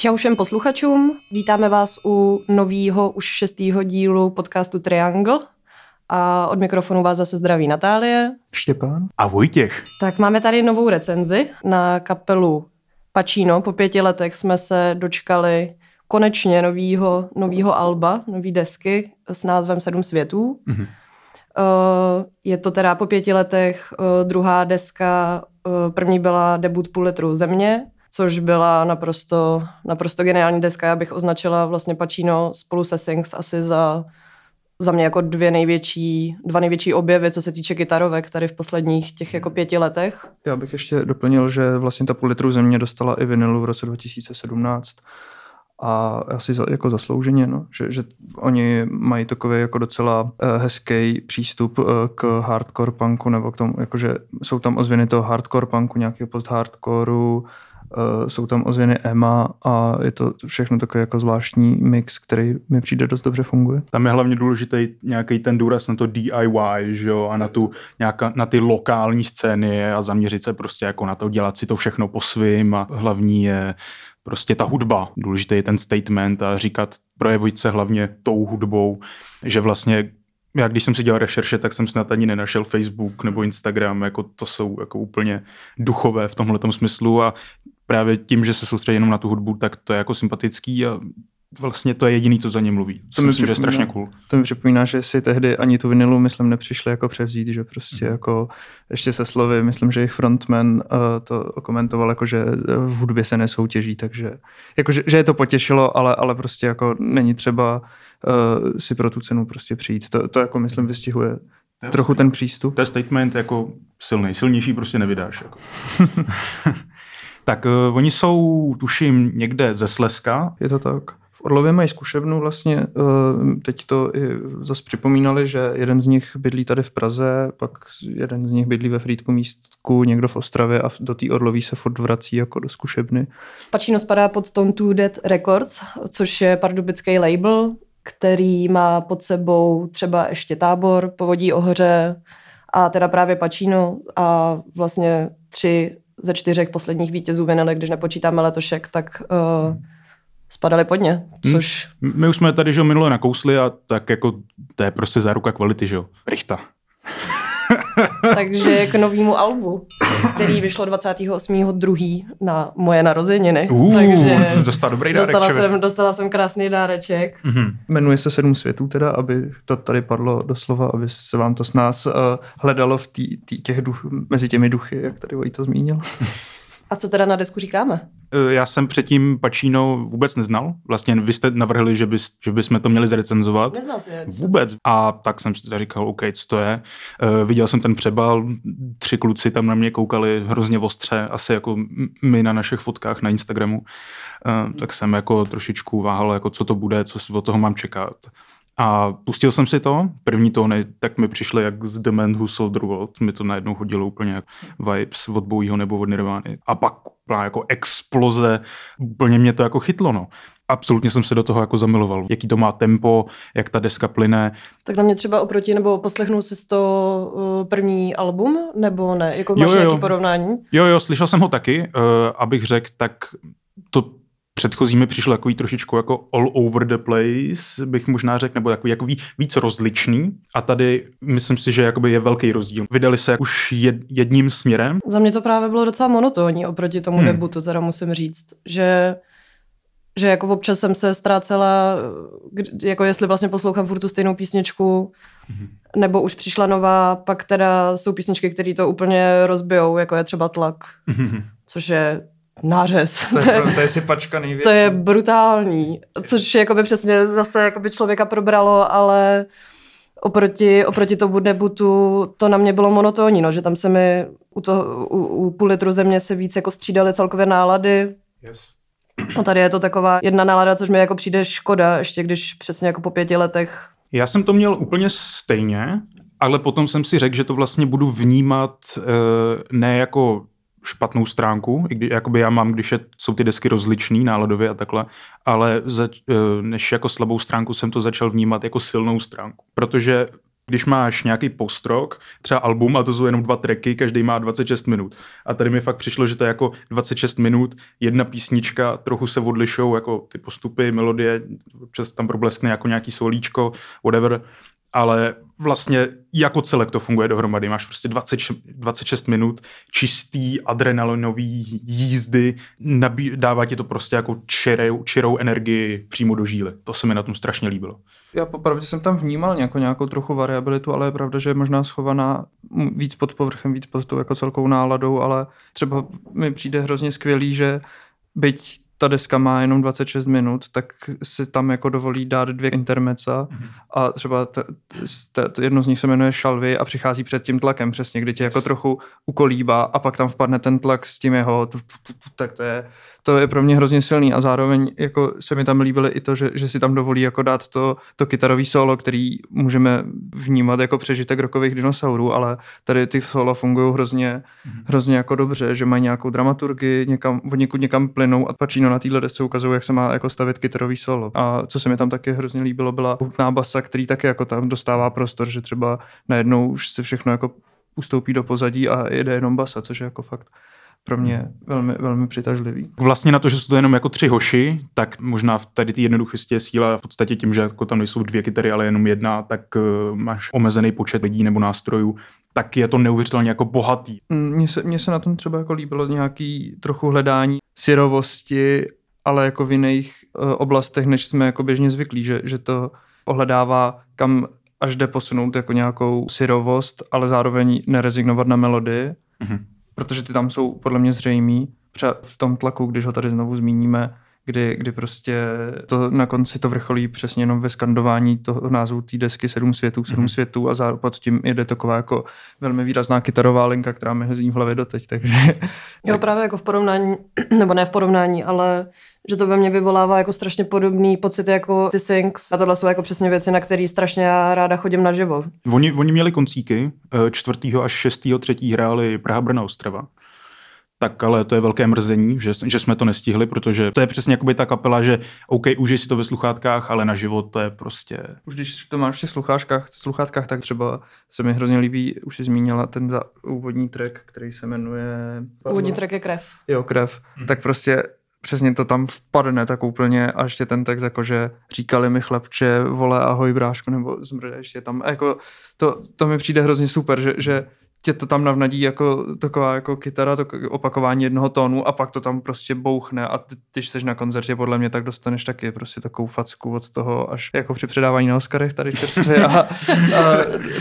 Čau všem posluchačům, vítáme vás u nového už šestého dílu podcastu Triangle. A od mikrofonu vás zase zdraví Natálie. Štěpán. A Vojtěch. Tak máme tady novou recenzi na kapelu Pacino. Po pěti letech jsme se dočkali konečně novýho, novýho alba, nový desky s názvem Sedm světů. Mm-hmm. Je to teda po pěti letech eh, druhá deska, eh, první byla debut půl litru země, což byla naprosto, naprosto geniální deska. Já bych označila vlastně Pacino spolu se Sings asi za, za mě jako dvě největší, dva největší objevy, co se týče kytarovek tady v posledních těch jako pěti letech. Já bych ještě doplnil, že vlastně ta půl litru země dostala i vinilu v roce 2017 a asi za, jako zaslouženě, no, že, že oni mají takový jako docela uh, hezký přístup uh, k hardcore punku, nebo k tomu, jakože jsou tam ozvěny toho hardcore punku, nějakého post-hardcoreu, uh, jsou tam ozvěny Emma a je to všechno takový jako zvláštní mix, který mi přijde dost dobře funguje. Tam je hlavně důležitý nějaký ten důraz na to DIY, že jo, a na, tu, nějaká, na ty lokální scény a zaměřit se prostě jako na to, dělat si to všechno po svým a hlavní je prostě ta hudba. Důležitý je ten statement a říkat, projevit se hlavně tou hudbou, že vlastně já když jsem si dělal rešerše, tak jsem snad ani nenašel Facebook nebo Instagram, jako to jsou jako úplně duchové v tomhle smyslu a právě tím, že se soustředí jenom na tu hudbu, tak to je jako sympatický a vlastně to je jediný, co za ně mluví. To mi myslím, že je strašně cool. To mi připomíná, že si tehdy ani tu vinilu, myslím, nepřišli jako převzít, že prostě mm. jako ještě se slovy, myslím, že jejich frontman uh, to komentoval, jako že v hudbě se nesoutěží, takže jako, že, že je to potěšilo, ale, ale prostě jako není třeba uh, si pro tu cenu prostě přijít. To, to jako myslím vystihuje trochu ten přístup. To je statement jako silný, silnější prostě nevydáš. Jako. tak uh, oni jsou, tuším, někde ze Slezska. Je to tak. V Orlově mají zkušebnu vlastně, uh, teď to i zase připomínali, že jeden z nich bydlí tady v Praze, pak jeden z nich bydlí ve Frýdku místku, někdo v Ostravě a do té Orlový se furt vrací jako do zkušebny. Pačino spadá pod Stone to Dead Records, což je pardubický label, který má pod sebou třeba ještě tábor, povodí ohoře a teda právě Pačino a vlastně tři ze čtyřech posledních vítězů vinily, když nepočítáme letošek, tak uh, spadali pod ně, hmm. což... Hmm. My už jsme tady, že minule nakousli a tak jako to je prostě záruka kvality, že jo. Richta. Takže k novému albu, který vyšlo 28.2. na moje narozeniny. Uh, takže dostala dobrý dárek. Dostala jsem, dostala jsem krásný dáreček. Mm-hmm. Jmenuje se Sedm světů teda, aby to tady padlo doslova, aby se vám to s nás uh, hledalo v tý, tý, těch duch, mezi těmi duchy, jak tady to zmínil. A co teda na desku říkáme? Eh, já jsem předtím Pacino vůbec neznal. Vlastně vy jste navrhli, že, bys, že bychom to měli zrecenzovat. Neznal jsi Vůbec. A tak jsem si teda říkal, OK, co to je. Uh, viděl jsem ten přebal, tři kluci tam na mě koukali hrozně ostře, asi jako my na našich fotkách na Instagramu. Uh, tak jsem jako trošičku váhal, jako co to bude, co od toho mám čekat. A pustil jsem si to, první tóny, tak mi přišly jak z The Man Who Sold the World, mi to najednou hodilo úplně vibes od Bowieho nebo od Nirvány. A pak úplná jako exploze, úplně mě to jako chytlo, no. Absolutně jsem se do toho jako zamiloval. Jaký to má tempo, jak ta deska plyne. Tak na mě třeba oproti, nebo poslechnul jsi to uh, první album, nebo ne? Jako máš jo, jo. nějaký porovnání? Jo, jo, slyšel jsem ho taky, uh, abych řekl, tak to předchozí mi přišlo takový trošičku jako all over the place, bych možná řekl, nebo jako, jako víc rozličný. A tady myslím si, že jakoby je velký rozdíl. Vydali se už jedním směrem. Za mě to právě bylo docela monotónní oproti tomu hmm. debutu, teda musím říct, že že jako občas jsem se ztrácela, jako jestli vlastně poslouchám furt tu stejnou písničku, mm-hmm. nebo už přišla nová, pak teda jsou písničky, které to úplně rozbijou, jako je třeba Tlak, mm-hmm. což je nářez. To je, to je si pačka největší. To je brutální, což jakoby přesně zase jakoby člověka probralo, ale oproti, oproti tomu debutu to na mě bylo monotónní, no, že tam se mi u, toho, u, u půl litru země se víc jako střídaly celkově nálady. Yes. No tady je to taková jedna nálada, což mi jako přijde škoda, ještě když přesně jako po pěti letech. Já jsem to měl úplně stejně, ale potom jsem si řekl, že to vlastně budu vnímat e, ne jako špatnou stránku, i kdy, jakoby já mám, když je, jsou ty desky rozličný náladově a takhle, ale za, eh, než jako slabou stránku jsem to začal vnímat jako silnou stránku, protože Když máš nějaký postrok, třeba album a to jsou jenom dva tracky, každý má 26 minut. A tady mi fakt přišlo, že to je jako 26 minut, jedna písnička, trochu se odlišou jako ty postupy, melodie, občas tam probleskne jako nějaký solíčko, whatever ale vlastně jako celek to funguje dohromady. Máš prostě 20, 26 minut čistý adrenalinový jízdy, nabí, dává ti to prostě jako čirou, čirou energii přímo do žíly. To se mi na tom strašně líbilo. Já popravdě jsem tam vnímal nějakou, nějakou trochu variabilitu, ale je pravda, že je možná schovaná víc pod povrchem, víc pod tou jako celkou náladou, ale třeba mi přijde hrozně skvělý, že byť ta deska má jenom 26 minut, tak si tam jako dovolí dát dvě intermeca mm-hmm. a třeba t, t, t, jedno z nich se jmenuje Šalvy a přichází před tím tlakem přesně, kdy tě jako trochu ukolíbá a pak tam vpadne ten tlak s tím jeho, tak to je, to je pro mě hrozně silný a zároveň jako se mi tam líbilo i to, že, že si tam dovolí jako dát to, to kytarový solo, který můžeme vnímat jako přežitek rokových dinosaurů, ale tady ty solo fungují hrozně, mm-hmm. hrozně jako dobře, že mají nějakou dramaturgii, někam, od někud někam plynou a Pacino na téhle desce ukazuje, jak se má jako stavit kytarový solo. A co se mi tam taky hrozně líbilo, byla hutná basa, který taky jako tam dostává prostor, že třeba najednou už se všechno jako ustoupí do pozadí a jede jenom basa, což je jako fakt pro mě velmi, velmi přitažlivý. Vlastně na to, že jsou to jenom jako tři hoši, tak možná v tady ty jednoduchosti je síla v podstatě tím, že jako tam nejsou dvě kytary, ale jenom jedna, tak uh, máš omezený počet lidí nebo nástrojů, tak je to neuvěřitelně jako bohatý. Mm, mně se, mně se na tom třeba jako líbilo nějaký trochu hledání syrovosti, ale jako v jiných uh, oblastech, než jsme jako běžně zvyklí, že, že to ohledává, kam až jde posunout jako nějakou syrovost, ale zároveň nerezignovat na melodii. Mm-hmm protože ty tam jsou podle mě zřejmý. Třeba v tom tlaku, když ho tady znovu zmíníme, kdy, kdy prostě to na konci to vrcholí přesně jenom ve skandování toho názvu té desky Sedm světů, sedm mm-hmm. světů a zároveň pod tím jede taková jako velmi výrazná kytarová linka, která mi hezí v hlavě doteď, takže... Jo, tak... právě jako v porovnání, nebo ne v porovnání, ale že to ve mně vyvolává jako strašně podobný pocit jako ty Sings a tohle jsou jako přesně věci, na které strašně já ráda chodím naživo. Oni, oni měli koncíky, eh, čtvrtýho až šestýho třetí hráli Praha, Brno, Ostrava tak ale to je velké mrzení, že, že jsme to nestihli, protože to je přesně jakoby ta kapela, že OK, užij si to ve sluchátkách, ale na život to je prostě... Už když to máš v těch sluchátkách, sluchátkách tak třeba se mi hrozně líbí, už si zmínila ten za úvodní track, který se jmenuje... Úvodní track je Krev. Jo, Krev. Hmm. Tak prostě přesně to tam vpadne tak úplně a ještě ten text jako, že říkali mi chlapče, vole ahoj bráško, nebo zmrde ještě tam, jako to, to mi přijde hrozně super, že, že tě to tam navnadí jako taková jako kytara, to opakování jednoho tónu a pak to tam prostě bouchne a ty, když jsi na koncertě, podle mě, tak dostaneš taky prostě takovou facku od toho, až jako při předávání na Oscarech tady čerstvě a, a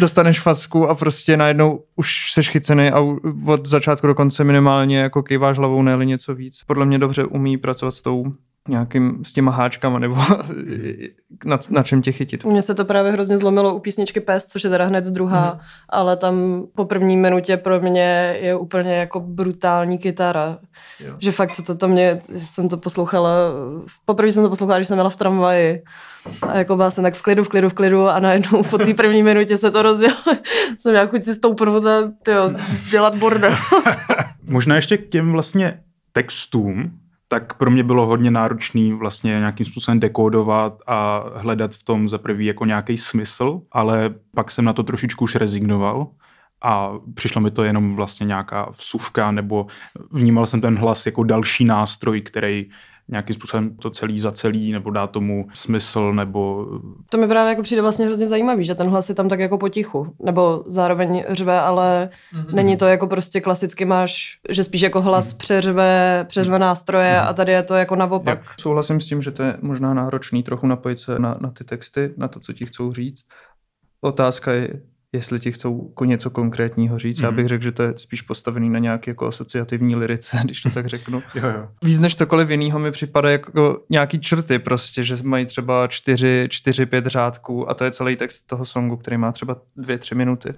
dostaneš facku a prostě najednou už seš chycený a od začátku do konce minimálně jako kýváš hlavou, ne něco víc. Podle mě dobře umí pracovat s tou nějakým s těma háčkama, nebo na, na čem tě chytit. Mně se to právě hrozně zlomilo u písničky Pes, což je teda hned z druhá, mm. ale tam po první minutě pro mě je úplně jako brutální kytara. Jo. Že fakt to, to mě, jsem to poslouchala, poprvé jsem to poslouchala, když jsem byla v tramvaji. A jako byla jsem tak v klidu, v klidu, v klidu a najednou po té první minutě se to rozjelo. jsem měla chuť si stoupnout a tyjo, dělat bordel. Možná ještě k těm vlastně textům, tak pro mě bylo hodně náročný vlastně nějakým způsobem dekodovat a hledat v tom za prvý jako nějaký smysl, ale pak jsem na to trošičku už rezignoval a přišlo mi to jenom vlastně nějaká vsuvka nebo vnímal jsem ten hlas jako další nástroj, který nějakým způsobem to celý zacelí nebo dá tomu smysl nebo... To mi právě jako přijde vlastně hrozně zajímavý, že ten hlas je tam tak jako potichu, nebo zároveň řve, ale mm-hmm. není to jako prostě klasicky máš, že spíš jako hlas mm-hmm. přeřve, přeřve nástroje mm-hmm. a tady je to jako naopak. Jak souhlasím s tím, že to je možná náročný trochu napojit se na, na ty texty, na to, co ti chcou říct. Otázka je, jestli ti chcou něco konkrétního říct. Mm. Já mhm. bych řekl, že to je spíš postavený na nějaké jako asociativní lirice, když to tak řeknu. jo, jo. Víc než cokoliv jiného mi připadá jako nějaký črty prostě, že mají třeba čtyři, čtyři, pět řádků a to je celý text toho songu, který má třeba dvě, tři minuty.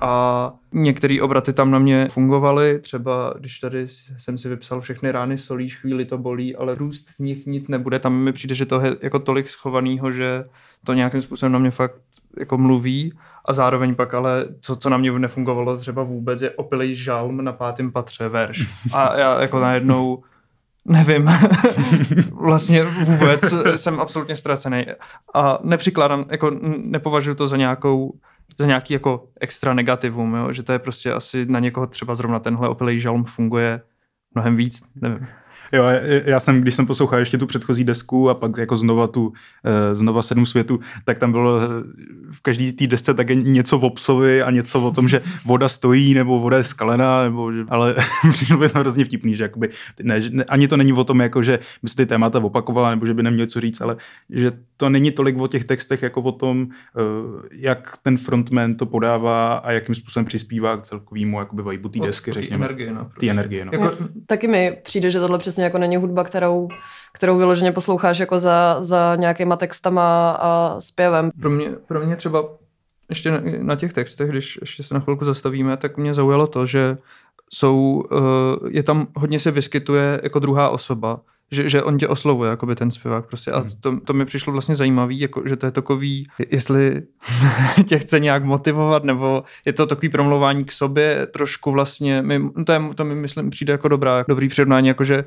A některé obraty tam na mě fungovaly, třeba když tady jsem si vypsal všechny rány solíš, chvíli to bolí, ale růst z nich nic nebude. Tam mi přijde, že to je jako tolik schovaného, že to nějakým způsobem na mě fakt jako mluví a zároveň pak ale, co, co na mě nefungovalo třeba vůbec, je opilej žalm na pátém patře verš. A já jako najednou nevím, vlastně vůbec jsem absolutně ztracený a nepřikládám, jako nepovažuji to za nějakou za nějaký jako extra negativum, jo? že to je prostě asi na někoho třeba zrovna tenhle opilej žalm funguje mnohem víc, nevím. Jo, já jsem, když jsem poslouchal ještě tu předchozí desku a pak jako znova tu, eh, znova sedm světů, tak tam bylo eh, v každé té desce také něco o psovi a něco o tom, že voda stojí nebo voda je skalená, nebo, ale přišlo by to hrozně vtipný, že jakoby, ne, ani to není o tom, jako, že by se ty témata opakovala nebo že by neměl co říct, ale že to není tolik o těch textech, jako o tom, eh, jak ten frontman to podává a jakým způsobem přispívá k celkovému jakoby vibe té desky, řekněme. energie, no, Ty energie, no. Jako, taky mi přijde, že tohle přesně jako není hudba, kterou, kterou vyloženě posloucháš jako za, za nějakýma textama a zpěvem. Pro mě, pro mě třeba ještě na, těch textech, když ještě se na chvilku zastavíme, tak mě zaujalo to, že jsou, uh, je tam, hodně se vyskytuje jako druhá osoba, že, že on tě oslovuje, jakoby ten zpěvák prostě. A to, to mi přišlo vlastně zajímavý, jako, že to je takový, jestli tě chce nějak motivovat, nebo je to takový promlouvání k sobě, trošku vlastně, my, to, je, to mi myslím přijde jako dobrá, dobrý přirovnání, jakože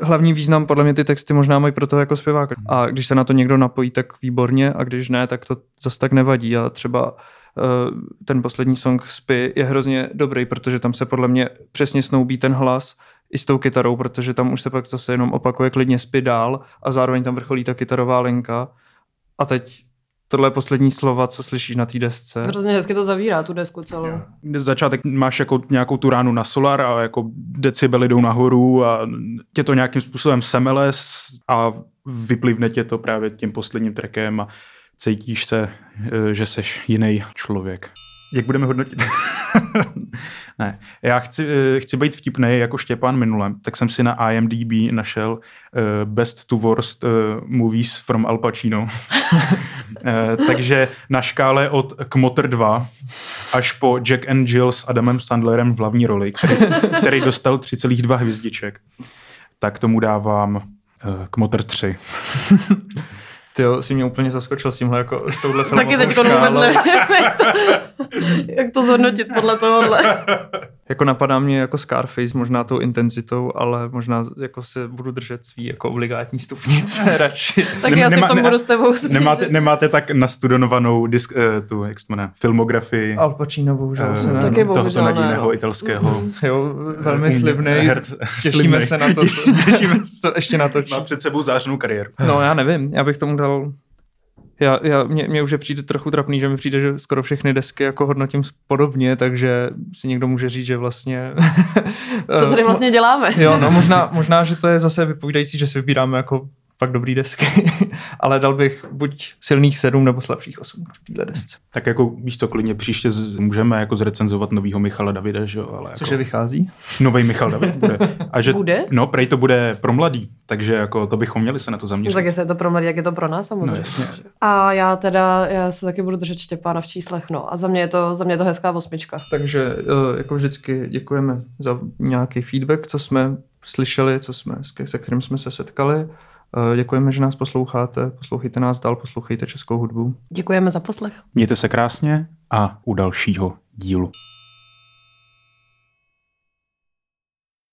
hlavní význam podle mě ty texty možná mají pro toho jako zpěváka. A když se na to někdo napojí, tak výborně, a když ne, tak to zase tak nevadí. A třeba eh, ten poslední song Spy je hrozně dobrý, protože tam se podle mě přesně snoubí ten hlas i s tou kytarou, protože tam už se pak zase jenom opakuje klidně Spy dál a zároveň tam vrcholí ta kytarová linka. A teď tohle poslední slova, co slyšíš na té desce. Hrozně hezky to zavírá tu desku celou. Začátek máš jako nějakou tu ránu na solar a jako decibely jdou nahoru a tě to nějakým způsobem semele a vyplivne tě to právě tím posledním trackem a cítíš se, eh, že seš jiný člověk. Jak budeme hodnotit? ne, já chci, eh, chci být vtipný jako Štěpán minulem, tak jsem si na IMDb našel uh, Best to Worst uh, Movies from Al Pacino. uh, takže na škále od Kmotr 2 až po Jack and Jill s Adamem Sandlerem v hlavní roli, který, který dostal 3,2 hvězdiček, tak tomu dávám uh, Kmotr 3. Ty jo, si mě úplně zaskočil s tímhle, jako s touhle filmovou Taky teď vůbec nevím, jak to, jak to zhodnotit podle tohohle. jako napadá mě jako Scarface, možná tou intenzitou, ale možná jako se budu držet svý jako obligátní stupnice radši. tak já si v tom budu s tebou nemáte, nemáte tak nastudovanou disk, uh, tu, jak se jmenuje, filmografii. Al Pacino, bohužel uh, se ne. Taky bohužel Tohoto nadějného no. italského. Mm-hmm. Jo, velmi slibný. Těšíme se na to. těšíme se ještě na to. Má před sebou zářnou kariéru. No já nevím, já bych tomu dal já, já, mě, mě už je přijde trochu trapný, že mi přijde, že skoro všechny desky jako hodnotím podobně, takže si někdo může říct, že vlastně... Co tady vlastně děláme? jo, no možná, možná, že to je zase vypovídající, že si vybíráme jako fakt dobrý desky, ale dal bych buď silných sedm nebo slabších osm k téhle desce. Tak jako víš co, klidně příště z, můžeme jako zrecenzovat novýho Michala Davida, že jo? Ale jako, Cože vychází? Nový Michal David bude. A že, bude? No, prej to bude pro mladý, takže jako to bychom měli se na to zaměřit. No, tak jestli je to pro mladý, jak je to pro nás samozřejmě. No, jasně. A já teda, já se taky budu držet Štěpána v číslech, no. A za mě je to, za mě je to hezká osmička. Takže eh, jako vždycky děkujeme za nějaký feedback, co jsme slyšeli, co jsme, se kterým jsme se setkali. Eh, děkujeme, že nás posloucháte. Poslouchejte nás dál, poslouchejte českou hudbu. Děkujeme za poslech. Mějte se krásně a u dalšího dílu.